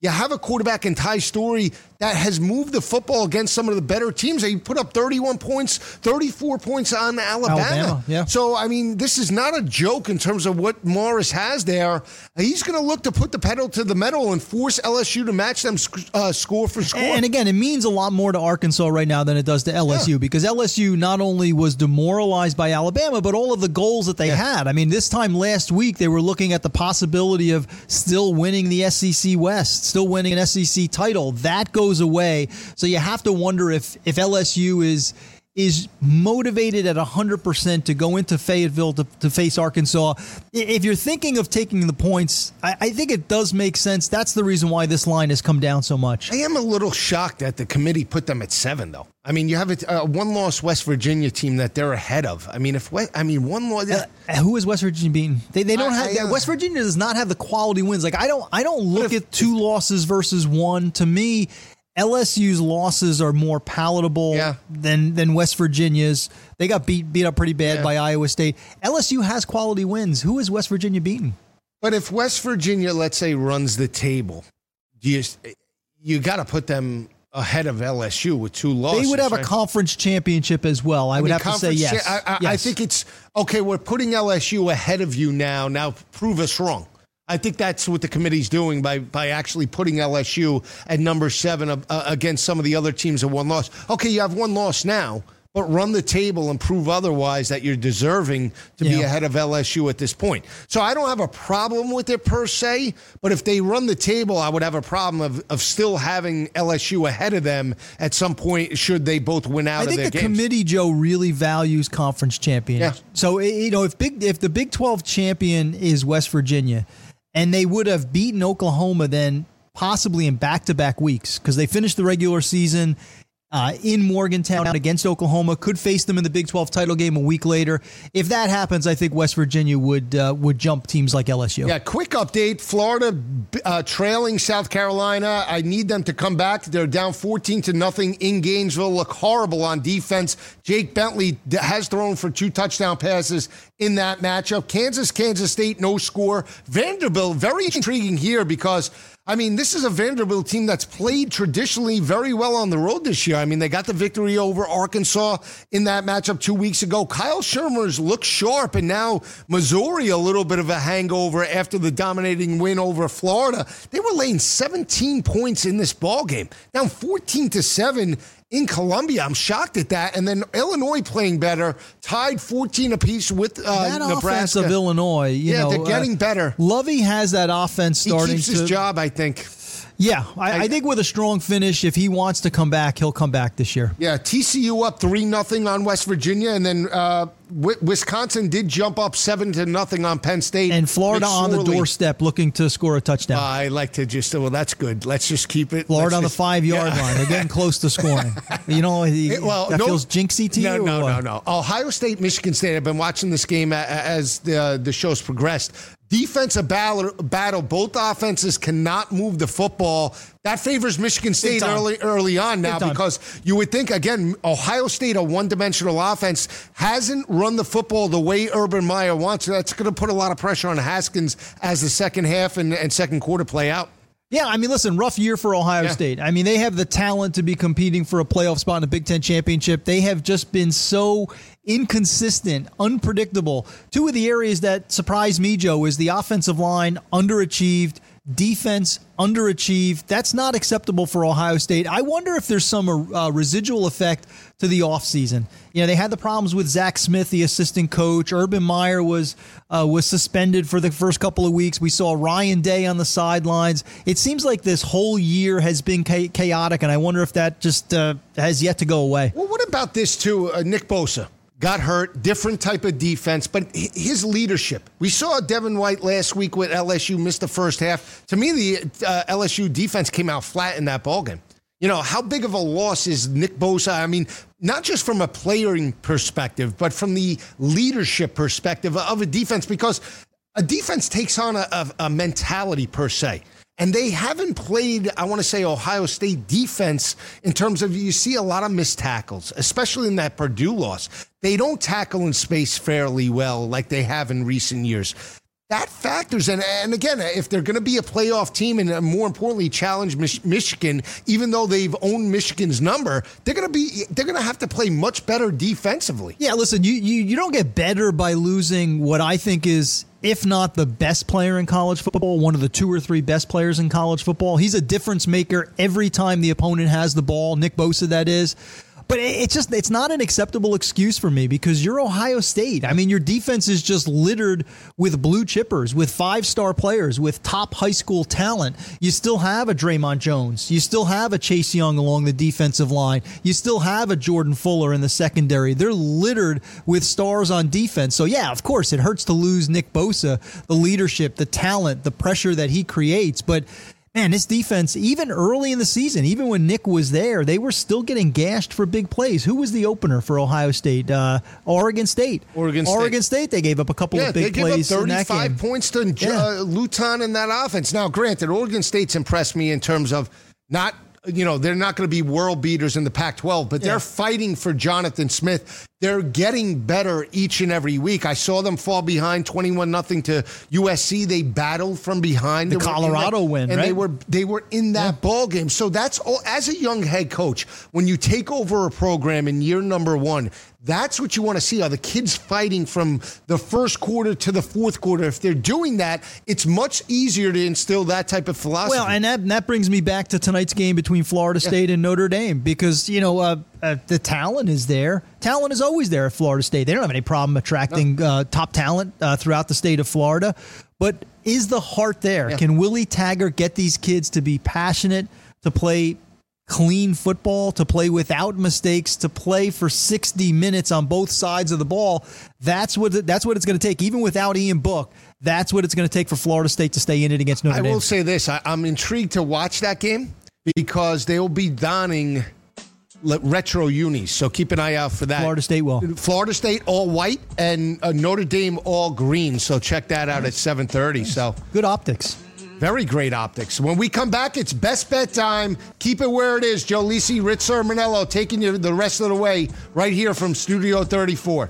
You have a quarterback in Ty Storey that has moved the football against some of the better teams. They put up 31 points, 34 points on Alabama. Alabama, yeah. So, I mean, this is not a joke in terms of what Morris has there. He's going to look to put the pedal to the metal and force LSU to match them sc- uh, score for score. And again, it means a lot more to Arkansas right now than it does to LSU Yeah. because LSU not only was demoralized by Alabama, but all of the goals that they had. I mean, this time last week, they were looking at the possibility of still winning the SEC West, still winning an SEC title. That goes away. So you have to wonder if, if LSU is is motivated at 100% to go into Fayetteville to, to face Arkansas. If you're thinking of taking the points, I, I think it does make sense. That's the reason why this line has come down so much. I am a little shocked that the committee put them at seven, though. I mean, you have a, a one-loss West Virginia team that they're ahead of. I mean, if I mean one loss, Uh, who is West Virginia beating? They, they don't I- have I, uh, West Virginia does not have the quality wins. Like I don't I don't look if- at two losses versus one. To me, LSU's losses are more palatable Yeah. than than West Virginia's. They got beat beat up pretty bad Yeah. by Iowa State. LSU has quality wins. Who is West Virginia beaten? But if West Virginia, let's say, runs the table, do you you got to put them ahead of LSU with two losses. They would have a conference championship as well. I, would mean, have to say yes. I, I, I think it's okay. We're putting LSU ahead of you now. Now prove us wrong. I think that's what the committee's doing by by actually putting LSU at number seven uh, against some of the other teams that one loss. Okay, you have one loss now, but run the table and prove otherwise that you're deserving to yeah. be ahead of LSU at this point. So I don't have a problem with it per se, but if they run the table, I would have a problem of, of still having LSU ahead of them at some point should they both win out I think the games. committee, Joe, really values conference champions. Yeah. So, you know, if big if the Big 12 champion is West Virginia and they would have beaten Oklahoma then possibly in back-to-back weeks because they finished the regular season – uh, in Morgantown against Oklahoma. Could face them in the Big 12 title game a week later. If that happens, I think West Virginia would uh, would jump teams like LSU. Yeah, quick update: Florida uh, trailing South Carolina. I need them to come back. They're down 14 to nothing in Gainesville. Look horrible on defense. Jake Bentley has thrown for two touchdown passes in that matchup. Kansas, Kansas State, no score. Vanderbilt, very intriguing here because I mean, this is a Vanderbilt team that's played traditionally very well on the road this year. I mean, they got the victory over Arkansas in that matchup two weeks ago. Kyle Shurmur's looked sharp, and now Missouri a little bit of a hangover after the dominating win over Florida. They were laying 17 points in this ball game, down 14 to seven in Columbia. I'm shocked at that. And then Illinois playing better, tied 14 apiece with uh, that Nebraska. of Illinois. yeah, know, they're uh, getting uh, better. Lovie has that offense starting. He keeps to, his job, I think. Yeah, I, I, think with a strong finish, if he wants to come back, he'll come back this year. Yeah, TCU up three nothing on West Virginia, and then uh, Wisconsin did jump up seven to nothing on Penn State, and Florida on the doorstep looking to score a touchdown. Uh, I like to just well, that's good. Let's just keep it. Florida Let's on just, the five yard yeah. line. They're getting close to scoring. You know, he, well, that no, feels jinxy to no, you. No, no, no, no. Ohio State, Michigan State. I've been watching this game as the the show's progressed. Defensive battle, battle. Both offenses cannot move the football. That favors Michigan State early early on now because you would think again Ohio State a one dimensional offense hasn't run the football the way Urban Meyer wants. That's going to put a lot of pressure on Haskins as the second half and, and second quarter play out. Yeah, I mean, listen, rough year for Ohio yeah. State. I mean, they have the talent to be competing for a playoff spot in the Big Ten championship. They have just been so inconsistent, unpredictable. Two of the areas that surprised me, Joe, is the offensive line underachieved defense underachieved. That's not acceptable for Ohio State. I wonder if there's some uh, residual effect to the offseason. You know, they had the problems with Zach Smith, the assistant coach. Urban Meyer was uh, was suspended for the first couple of weeks. We saw Ryan Day on the sidelines. It seems like this whole year has been chaotic, and I wonder if that just uh, has yet to go away. Well, what about this too, uh, Nick Bosa? Got hurt, different type of defense, but his leadership. We saw Devin White last week with LSU miss the first half. To me, the uh, LSU defense came out flat in that ballgame. You know, how big of a loss is Nick Bosa? I mean, not just from a playing perspective, but from the leadership perspective of a defense, because a defense takes on a, a, a mentality per se. And they haven't played, I want to say, Ohio State defense in terms of you see a lot of missed tackles, especially in that Purdue loss. They don't tackle in space fairly well like they have in recent years. That factors, and, and again, if they're going to be a playoff team and uh, more importantly challenge Mich- Michigan, even though they've owned Michigan's number, they're going to be they're going to have to play much better defensively. Yeah, listen, you, you you don't get better by losing what I think is if not the best player in college football, one of the two or three best players in college football. He's a difference maker every time the opponent has the ball. Nick Bosa, that is. But it's just it's not an acceptable excuse for me because you're Ohio State. I mean, your defense is just littered with blue chippers, with five star players, with top high school talent. You still have a Dre'Mont Jones. You still have a Chase Young along the defensive line. You still have a Jordan Fuller in the secondary. They're littered with stars on defense. So yeah, of course, it hurts to lose Nick Bosa, the leadership, the talent, the pressure that he creates, but man, this defense, even early in the season, even when Nick was there, they were still getting gashed for big plays. Who was the opener for Ohio State? Uh, Oregon State. Oregon State. Oregon State. They gave up a couple yeah, of big they plays. Up 35 points to yeah. uh, Luton in that offense. Now, granted, Oregon State's impressed me in terms of not you know, they're not going to be world beaters in the Pac 12, but they're fighting for Jonathan Smith. they're getting better each and every week. I saw them fall behind 21 nothing to USC. They battled from behind. The They Colorado that- win, and they were they were in that ball game. So that's all. As a young head coach, when you take over a program in year number one, that's what you want to see. Are the kids fighting from the first quarter to the fourth quarter? If they're doing that, it's much easier to instill that type of philosophy. Well, and that, and that brings me back to tonight's game between Florida State and Notre Dame because, you know, uh, uh, the talent is there. Talent is always there at Florida State. They don't have any problem attracting uh, top talent uh, throughout the state of Florida. But is the heart there? Yeah. Can Willie Taggart get these kids to be passionate, to play clean football, to play without mistakes, to play for 60 minutes on both sides of the ball? That's what that's what it's going to take. Even without Ian Book, that's what it's going to take for Florida State to stay in it against Notre I Dame. I will say this: I, I'm intrigued to watch that game because they will be donning retro unis. So keep an eye out for that. Florida State will. Florida State all white and uh, Notre Dame all green. So check that out at 7:30. So Good optics. Very great optics. When we come back, it's best bet time. Keep it where it is. Joe Lisi, Rich Cirminiello taking you the rest of the way right here from Studio 34.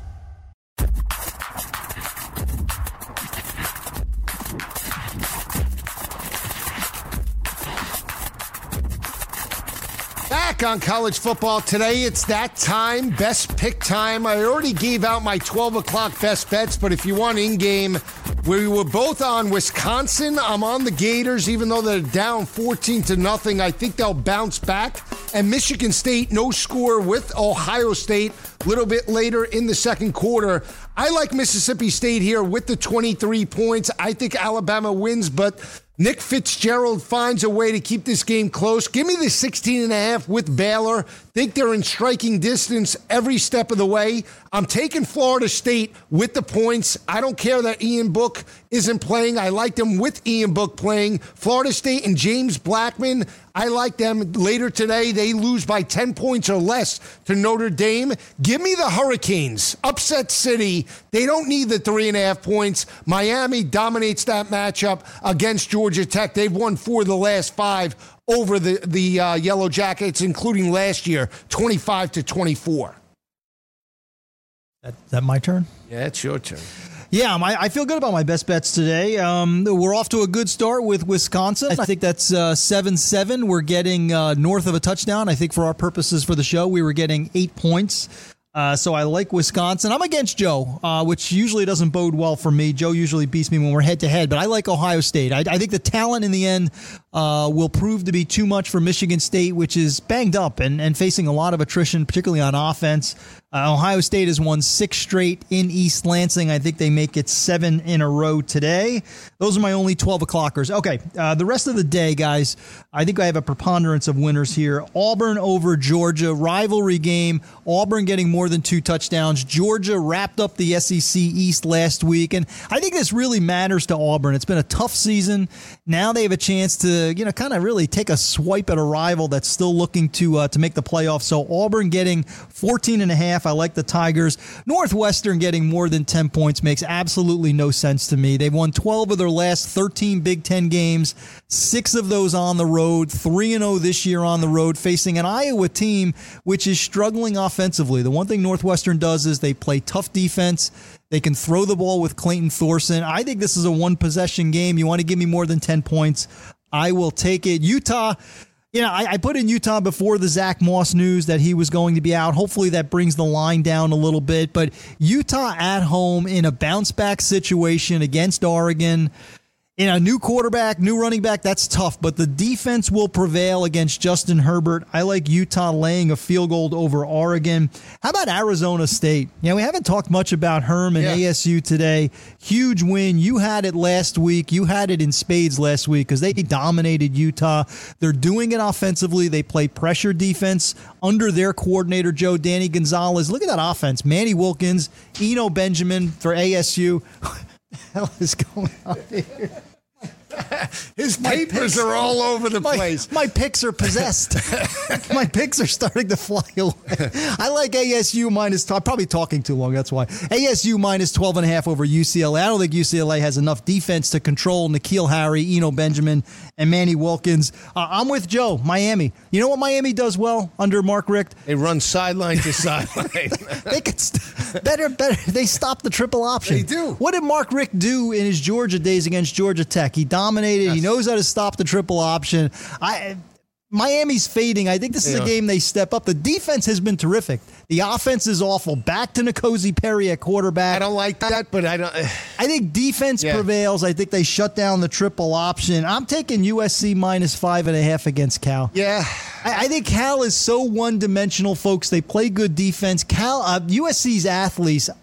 On college football today, it's that time, best pick time. I already gave out my 12 o'clock best bets, but if you want in game, we were both on Wisconsin. I'm on the Gators, even though they're down 14 to nothing. I think they'll bounce back. And Michigan State, no score with Ohio State a little bit later in the second quarter. I like Mississippi State here with the 23 points. I think Alabama wins, but Nick Fitzgerald finds a way to keep this game close. Give me the 16 and a half with Baylor. Think they're in striking distance every step of the way. I'm taking Florida State with the points. I don't care that Ian Book isn't playing. I like them with Ian Book playing. Florida State and James Blackman. I like them later today. They lose by 10 points or less to Notre Dame. Give me the Hurricanes. Upset City. They don't need the three and a half points. Miami dominates that matchup against Georgia Tech. They've won four of the last five over the, the uh, Yellow Jackets, including last year, 25 to 24. That, that my turn? Yeah, it's your turn. Yeah, my, I feel good about my best bets today. Um, we're off to a good start with Wisconsin. I think that's uh, 7 7. We're getting uh, north of a touchdown. I think for our purposes for the show, we were getting eight points. Uh, so I like Wisconsin. I'm against Joe, uh, which usually doesn't bode well for me. Joe usually beats me when we're head to head, but I like Ohio State. I, I think the talent in the end uh, will prove to be too much for Michigan State, which is banged up and, and facing a lot of attrition, particularly on offense. Uh, Ohio State has won six straight in East Lansing. I think they make it seven in a row today. Those are my only 12 o'clockers. Okay, uh, the rest of the day, guys, I think I have a preponderance of winners here. Auburn over Georgia, rivalry game. Auburn getting more than two touchdowns. Georgia wrapped up the SEC East last week, and I think this really matters to Auburn. It's been a tough season. Now they have a chance to, you know, kind of really take a swipe at a rival that's still looking to uh, to make the playoffs. So Auburn getting 14 and a half. I like the Tigers. Northwestern getting more than 10 points makes absolutely no sense to me. They've won 12 of their last 13 Big Ten games, six of those on the road, 3 and 0 this year on the road, facing an Iowa team which is struggling offensively. The one thing Northwestern does is they play tough defense. They can throw the ball with Clayton Thorson. I think this is a one possession game. You want to give me more than 10 points? I will take it. Utah. You know, I, I, put in Utah before the Zach Moss news that he was going to be out. Hopefully that brings the line down a little bit. But Utah at home in a bounce back situation against Oregon. In a new quarterback, new running back, that's tough, but the defense will prevail against Justin Herbert. I like Utah laying a field goal over Oregon. How about Arizona State? Yeah, we haven't talked much about Herm and Yeah. ASU today. Huge win. You had it last week. You had it in spades last week because they dominated Utah. They're doing it offensively. They play pressure defense under their coordinator, Joe Danny Gonzales. Look at that offense. Manny Wilkins, Eno Benjamin for ASU. What the hell is going on here? His My papers picks- are all over the My, place. my picks are possessed. my picks are starting to fly away. I like ASU minus, I'm probably talking too long, that's why. ASU minus 12 and a half over UCLA. I don't think UCLA has enough defense to control N'Keal Harry, Eno Benjamin, and Manny Wilkins. Uh, I'm with Joe, Miami. You know what Miami does well under Mark Richt? They run sideline to sideline. They could st- better, better. They stop the triple option. They do. What did Mark Richt do in his Georgia days against Georgia Tech? He dominated. He knows how to stop the triple option. I. Miami's fading. I think this is a game they step up. The defense has been terrific. The offense is awful. Back to N'Kosi Perry at quarterback. I don't like that, but I don't. I think defense Yeah. prevails. I think they shut down the triple option. I'm taking USC minus five and a half against Cal. Yeah, I, I think Cal is so one dimensional, folks. They play good defense. Cal, uh, USC's athletes, uh,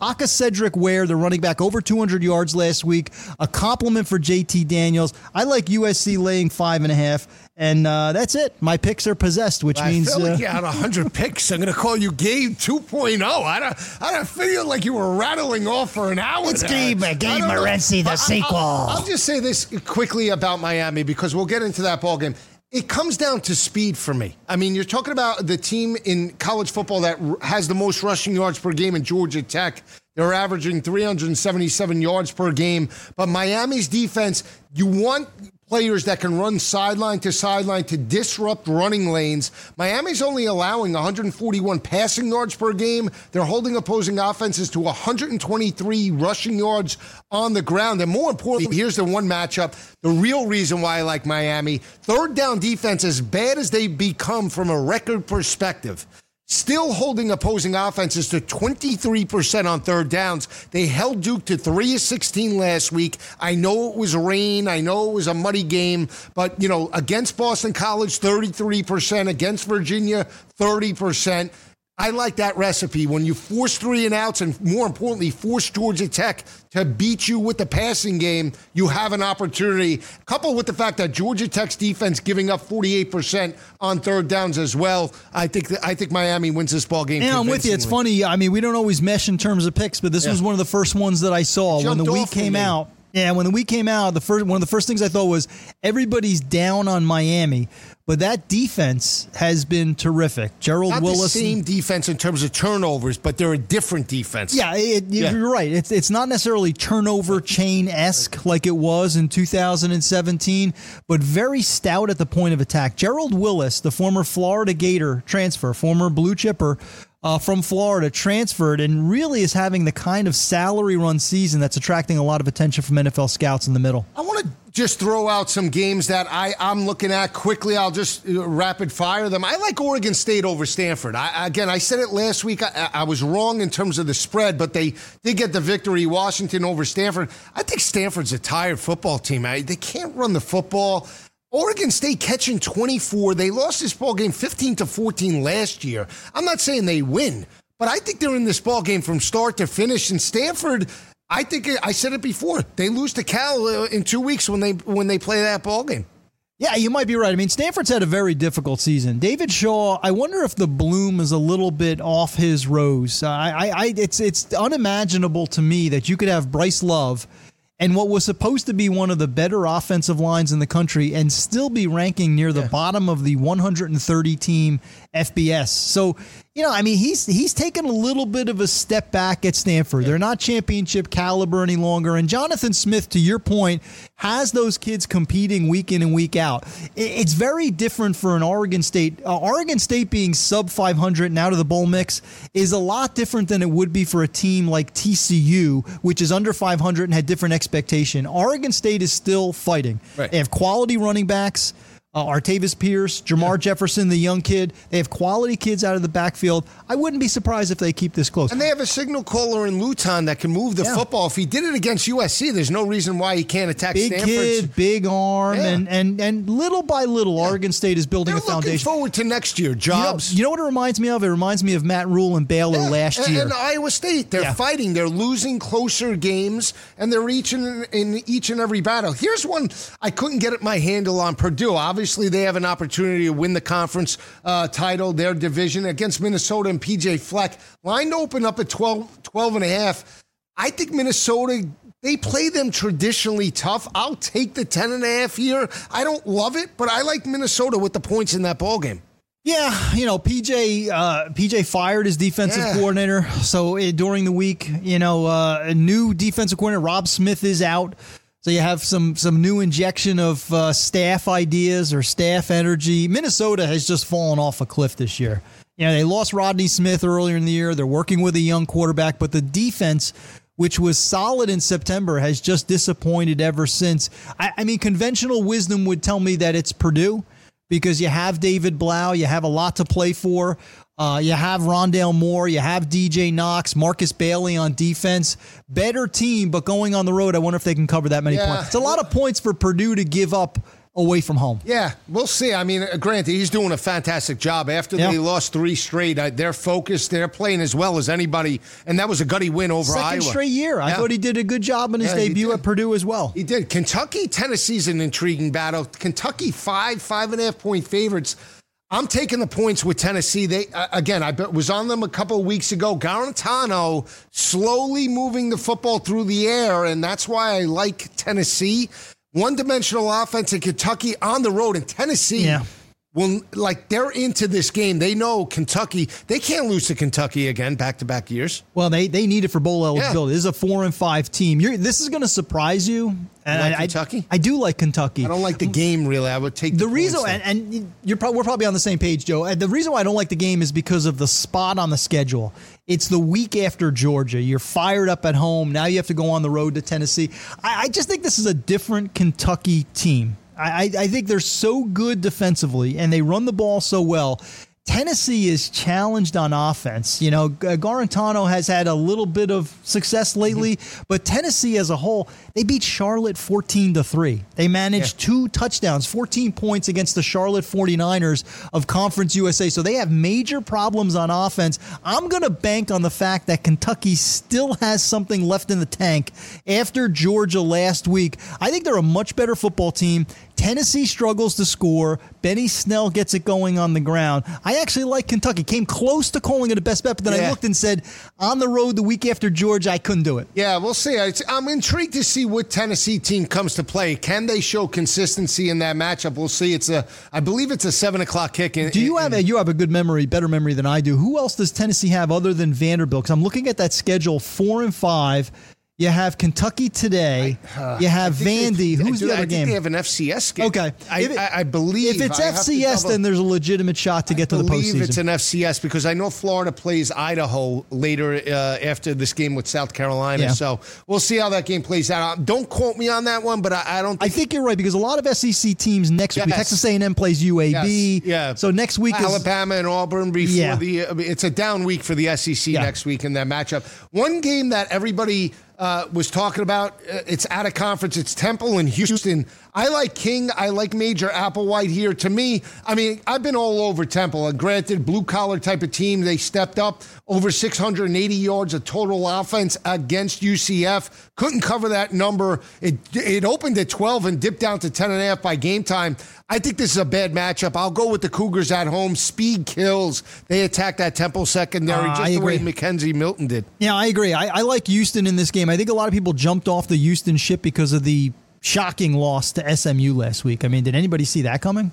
uh, Aca'Cedric Ware, the running back, over 200 yards last week. A compliment for JT Daniels. I like USC laying five and a half. And uh, that's it. My picks are possessed, which I means feel like uh, you had hundred picks. I'm going to call you Gabe 2.0. I don't. I don't feel like you were rattling off for an hour. It's there. Gabe- I Gabe. Morency, the I- I- sequel. I'll, I'll just say this quickly about Miami because we'll get into that ball game. It comes down to speed for me. I mean, you're talking about the team in college football that has the most rushing yards per game in Georgia Tech. They're averaging 377 yards per game. But Miami's defense, you want players that can run sideline to sideline to disrupt running lanes. Miami's only allowing 141 passing yards per game. They're holding opposing offenses to 123 rushing yards on the ground. And more importantly, here's the one matchup the real reason why I like Miami third down defense, as bad as they become from a record perspective. Still holding opposing offenses to 23% on third downs. They held Duke to 3 of 16 last week. I know it was rain. I know it was a muddy game. But, you know, against Boston College, 33%. Against Virginia, 30%. I like that recipe. When you force three and outs and more importantly, force Georgia Tech to beat you with the passing game, you have an opportunity. Coupled with the fact that Georgia Tech's defense giving up 48% on third downs as well, I think that, I think Miami wins this ball game. Yeah, I'm with you. It's funny. I mean, we don't always mesh in terms of picks, but this Yeah. was one of the first ones that I saw when the week came me. out. Yeah, when the week came out, the first one of the first things I thought was everybody's down on Miami, but that defense has been terrific. Gerald Not Willis. the same defense in terms of turnovers, but they're a different defense. Yeah, it, Yeah. you're right. It's it's not necessarily turnover chain esque like it was in 2017, but very stout at the point of attack. Gerald Willis, the former Florida Gator transfer, former blue chipper uh, from Florida, transferred and really is having the kind of salary run season that's attracting a lot of attention from NFL scouts in the middle. I want to just throw out some games that I, I'm looking at quickly. I'll just uh, rapid fire them. I like Oregon State over Stanford. I, again, I said it last week. I, I was wrong in terms of the spread, but they did get the victory. Washington over Stanford. I think Stanford's a tired football team. I, they can't run the football. Oregon State catching 24. They lost this ball game 15 to 14 last year. I'm not saying they win, but I think they're in this ball game from start to finish. And Stanford, I think I said it before. They lose to Cal uh, in two weeks when they when they play that ball game. Yeah, you might be right. I mean, Stanford's had a very difficult season. David Shaw, I wonder if the bloom is a little bit off his rose. I, I, I it's it's unimaginable to me that you could have Bryce Love and what was supposed to be one of the better offensive lines in the country and still be ranking near the bottom of the 130 team FBS. So, you know, I mean, he's he's taken a little bit of a step back at Stanford. They're not championship caliber any longer. And Jonathan Smith, to your point, has those kids competing week in and week out. It's very different for an Oregon State. Uh, Oregon State being sub 500 and out of the bowl mix is a lot different than it would be for a team like TCU, which is under 500 and had different expectation. Oregon State is still fighting. Right. They have quality running backs. Uh, Artavis Pierce, Jamar Jefferson, the young kid. They have quality kids out of the backfield. I wouldn't be surprised if they keep this close. And they have a signal caller in Luton that can move the Yeah. football. If he did it against USC, there's no reason why he can't attack Big Stanford. kid, big arm, Yeah. and, and and little by little, Oregon State is building They're a looking foundation. forward to next year. You know, Jobs. you know what it reminds me of? It reminds me of Matt Rhule and Baylor Yeah, last and- year. And Iowa State, they're Yeah. fighting. They're losing closer games, and they're reaching in each and every battle. Here's one I couldn't get my handle on Purdue. Obviously, they have an opportunity to win the conference uh, title, their division against Minnesota and PJ Fleck. Line to open up at 12, 12 and a half. I think Minnesota. They play them traditionally tough. I'll take the 10 and a half here. I don't love it, but I like Minnesota with the points in that ball game. Yeah, you know, PJ uh, PJ fired his defensive Yeah. coordinator. So uh, during the week, you know, uh, a new defensive coordinator Rob Smith is out. So you have some some new injection of uh, staff ideas or staff energy. Minnesota has just fallen off a cliff this year. You know, they lost Rodney Smith earlier in the year. They're working with a young quarterback, but the defense, which was solid in September, has just disappointed ever since. I, I mean, conventional wisdom would tell me that it's Purdue because you have David Blough, you have a lot to play for. Uh, you have Rondale Moore, you have DJ Knox, Markus Bailey on defense. Better team, but going on the road, I wonder if they can cover that many Yeah. points. It's a lot of points for Purdue to give up away from home. Yeah, we'll see. I mean, uh, granted, he's doing a fantastic job. After Yeah. they lost three straight, uh, they're focused. They're playing as well as anybody, and that was a gutty win over Second Iowa. straight year. I Yeah. thought he did a good job in his Yeah, debut at Purdue as well. He did. Kentucky, Tennessee's an intriguing battle. Kentucky five, five and a half point favorites. I'm taking the points with Tennessee. They again, I was on them a couple of weeks ago. Guarantano slowly moving the football through the air, and that's why I like Tennessee. One-dimensional offense in Kentucky on the road, in Tennessee. Yeah. Well, like they're into this game. They know Kentucky. They can't lose to Kentucky again, back to back years. Well, they they need it for bowl eligibility. Yeah. This is a four and five team. You're, this is going to surprise you. And like I, I- Kentucky? I, do like Kentucky. I don't like the game really. I would take the reason, and, and you're probably, we're probably on the same page, Joe. The reason why I don't like the game is because of the spot on the schedule. It's the week after Georgia. You're fired up at home. Now you have to go on the road to Tennessee. I, I just think this is a different Kentucky team. I, I think they're so good defensively and they run the ball so well. Tennessee is challenged on offense. You know, Guarantano has had a little bit of success lately, mm-hmm. but Tennessee as a whole, they beat Charlotte 14 to 3. They managed two touchdowns, 14 points against the Charlotte 49ers of Conference USA. So they have major problems on offense. I'm going to bank on the fact that Kentucky still has something left in the tank after Georgia last week. I think they're a much better football team. Tennessee struggles to score. Benny Snell gets it going on the ground. I actually like Kentucky. Came close to calling it a best bet, but then I looked and said, on the road the week after Georgia, I couldn't do it. Yeah, we'll see. I'm intrigued to see what Tennessee team comes to play. Can they show consistency in that matchup? We'll see. It's a, I believe it's a seven o'clock kick. In, Do you in- have a, you have a good memory, better memory than I do? Who else does Tennessee have other than Vanderbilt? Because I'm looking at that schedule, four and five. You have Kentucky today. Uh, you have I think they- Vandy. Who's I the other I game? they have an FCS game. Okay, I, it- I, I believe. if it's I FCS, then there's a legitimate shot to get to the postseason. I believe it's an FCS because I know Florida plays Idaho later uh, after this game with South Carolina. Yeah. So we'll see how that game plays out. Uh, don't quote me on that one, but I, I don't. I Think, think you're right because a lot of SEC teams next week. Texas A&M plays UAB. Yes, yeah. So next week is Alabama and Auburn before Yeah. the. Uh, it's a down week for the SEC Yeah. next week in that matchup. One game that everybody uh, was talking about. Uh, it's out of conference. It's Temple and Houston. I like King. I like Major Applewhite here. To me, I mean, I've been all over Temple. And granted, blue collar type of team. They stepped up over 680 yards of total offense against UCF. Couldn't cover that number. It it opened at 12 and dipped down to 10 and a half by game time. I think this is a bad matchup. I'll go with the Cougars at home. Speed kills. They attack that Temple secondary Uh, just I the way agree. McKenzie Milton did. Yeah, I agree. I, I like Houston in this game. I think a lot of people jumped off the Houston ship because of the shocking loss to SMU last week. I mean, did anybody see that coming?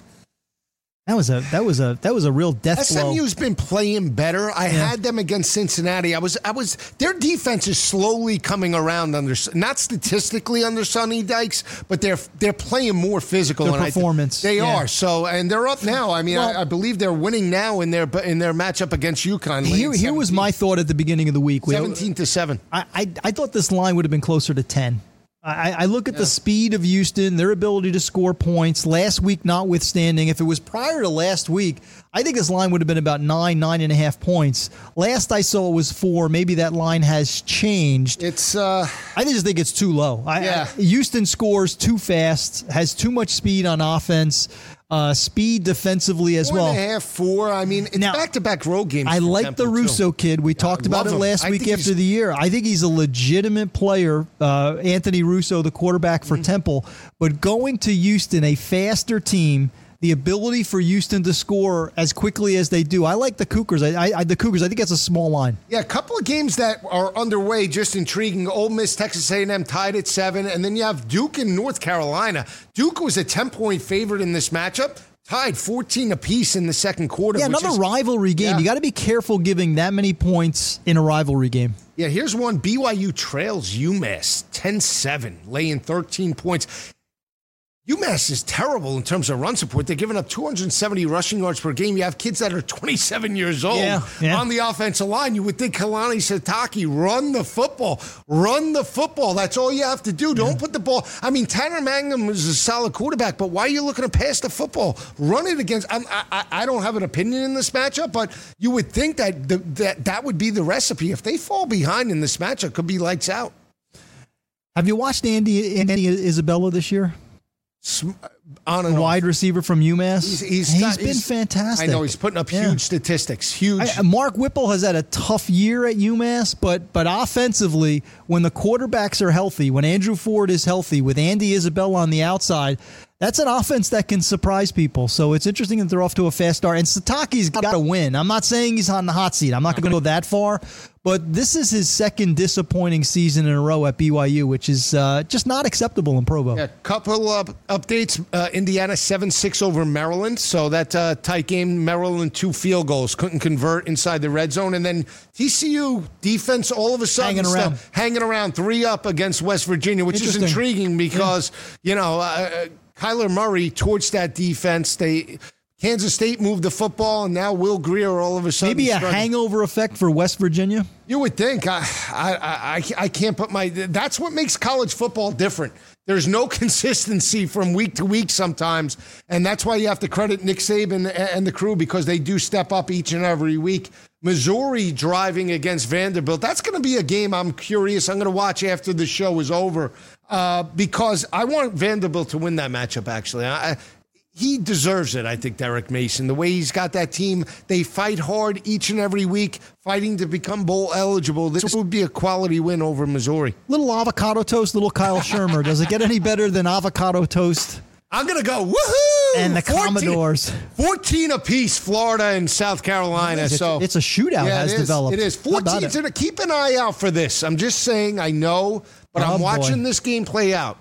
That was a that was a that was a real death blow. SMU's been playing better. I had them against Cincinnati. I was, I was. Their defense is slowly coming around under, not statistically under Sonny Dykes, but they're they're playing more physical. Their performance, they yeah. are. So, and they're up now. I mean, Well- I, I believe they're winning now in their in their matchup against UConn. Here, here was my thought at the beginning of the week. Seventeen to seven. I, I I thought this line would have been closer to ten. I, I look at the speed of Houston, their ability to score points. Last week, notwithstanding, if it was prior to last week, I think this line would have been about nine, nine and a half points. Last I saw it was four. Maybe that line has changed. It's uh, I just think it's too low. I, Yeah. I- Houston scores too fast, has too much speed on offense, uh, speed defensively as four well. and a half, four. I mean, it's Now, back-to-back road games. I like the too. Russo kid. We talked about it last I week after the year. I think he's a legitimate player, uh, Anthony Russo, the quarterback Mm-hmm. for Temple. But going to Houston, a faster team, the ability for Houston to score as quickly as they do. I like the Cougars. I, I, the Cougars. I think that's a small line. Yeah, a couple of games that are underway, just intriguing. Ole Miss, Texas A&M tied at seven, and then you have Duke and North Carolina. Duke was a ten-point favorite in this matchup, tied fourteen apiece in the second quarter. Yeah, which another is- rivalry game. Yeah. You got to be careful giving that many points in a rivalry game. Yeah, here's one. BYU trails UMass 10-7, laying 13 points. UMass is terrible in terms of run support. They're giving up 270 rushing yards per game. You have kids that are 27 years old Yeah, yeah. on the offensive line. You would think Kalani Sitake run the football, run the football. That's all you have to do. Don't put the ball. I mean, Tanner Mangum is a solid quarterback, but why are you looking to pass the football? Run it against. I'm, I, I don't have an opinion in this matchup, but you would think that the, that that would be the recipe. If they fall behind in this matchup, could be lights out. Have you watched Andy, Andy Isabella this year? Sm- uh, On and off. wide receiver from UMass. He's, he's, he's got- been he's- fantastic. I know he's putting up Yeah. huge statistics. Huge. I, Mark Whipple has had a tough year at UMass, but but offensively, when the quarterbacks are healthy, when Andrew Ford is healthy, with Andy Isabella on the outside, that's an offense that can surprise people. So it's interesting that they're off to a fast start. And Sitake's got to win. I'm not saying he's on the hot seat. I'm not going to go that far, but this is his second disappointing season in a row at BYU, which is uh, just not acceptable in Provo. A couple of updates. Uh, Indiana 7 6 over Maryland. So that uh, tight game, Maryland two field goals. Couldn't convert inside the red zone. And then TCU defense all of a sudden Hanging around. stuff- hanging around three up against West Virginia, which is intriguing because, you know, uh, Kyler Murray torched that defense. They. Kansas State moved the football, and now Will Grier all of a sudden. Maybe a struggling. hangover effect for West Virginia. You would think. I, I, I, I can't put my. That's what makes college football different. There's no consistency from week to week sometimes, and that's why you have to credit Nick Saban and the crew because they do step up each and every week. Missouri driving against Vanderbilt. That's going to be a game I'm curious. I'm going to watch after the show is over uh, because I want Vanderbilt to win that matchup. Actually, I, he deserves it, I think, Derek Mason. The way he's got that team, they fight hard each and every week, fighting to become bowl eligible. This would be a quality win over Missouri. Little avocado toast, little Kyle Shurmur. Does it get any better than avocado toast I'm going to go, woohoo! and the 14 Commodores? 14 apiece, Florida and South Carolina. It's- so it's a shootout yeah, has it is. developed. It is. 14. it? Keep an eye out for this. I'm just saying, I know, but Oh, I'm boy. watching this game play out.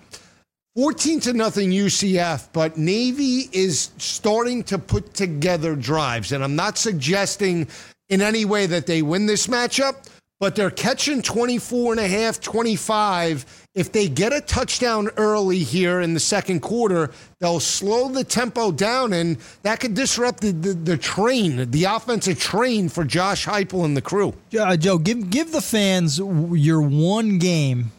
14 to nothing UCF, but Navy is starting to put together drives. And I'm not suggesting in any way that they win this matchup, but they're catching 24 and a half, 25. If they get a touchdown early here in the second quarter, they'll slow the tempo down, and that could disrupt the, the, the train, the offensive train for Josh Heupel and the crew. Uh, Joe, give give the fans your one game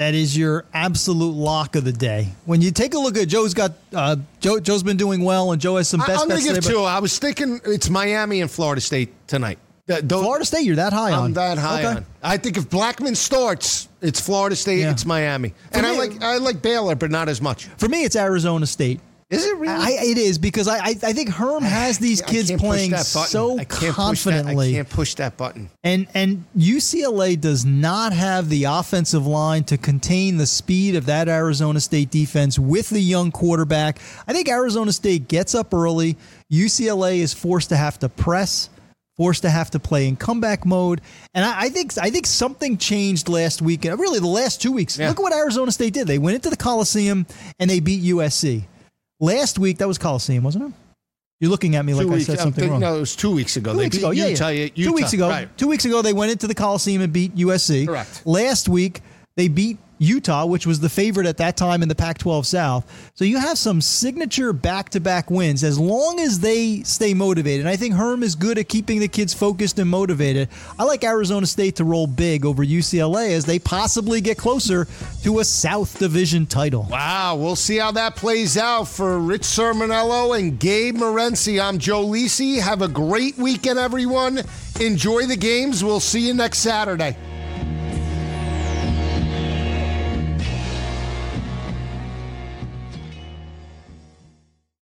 that is your absolute lock of the day. When you take a look at Joe's got uh, Joe. Joe's been doing well, and Joe has some best. I, am going to give today, two. I was thinking it's Miami and Florida State tonight. Those- Florida State, you're that high on. I'm that high Okay. on. I think if Blackman starts, it's Florida State, Yeah. it's Miami, and I like I like Baylor, but not as much. For me, it's Arizona State. Is it really? I, it is because I, I I think Herm has these kids playing so I confidently. That, I can't push that button. And and UCLA does not have the offensive line to contain the speed of that Arizona State defense with the young quarterback. I think Arizona State gets up early. UCLA is forced to have to press, forced to have to play in comeback mode. And I, I think I think something changed last week. and Really, the last two weeks. Yeah. Look at what Arizona State did. They went into the Coliseum and they beat USC. Last week, that was Coliseum, wasn't it? You're looking at me like two I weeks, said something thinking- wrong. No, it was two weeks ago. Two they weeks beat ago, yeah, yeah. Utah, Two weeks ago, Right. two weeks ago, they went into the Coliseum and beat USC. Correct. Last week, they beat Utah, which was the favorite at that time in the Pac 12 South. So you have some signature back to back wins as long as they stay motivated. And I think Herm is good at keeping the kids focused and motivated. I like Arizona State to roll big over UCLA as they possibly get closer to a South Division title. Wow, we'll see how that plays out for Rich Cirminiello and Gabe Morency. I'm Joe Lisi. Have a great weekend, everyone. Enjoy the games. We'll see you next Saturday.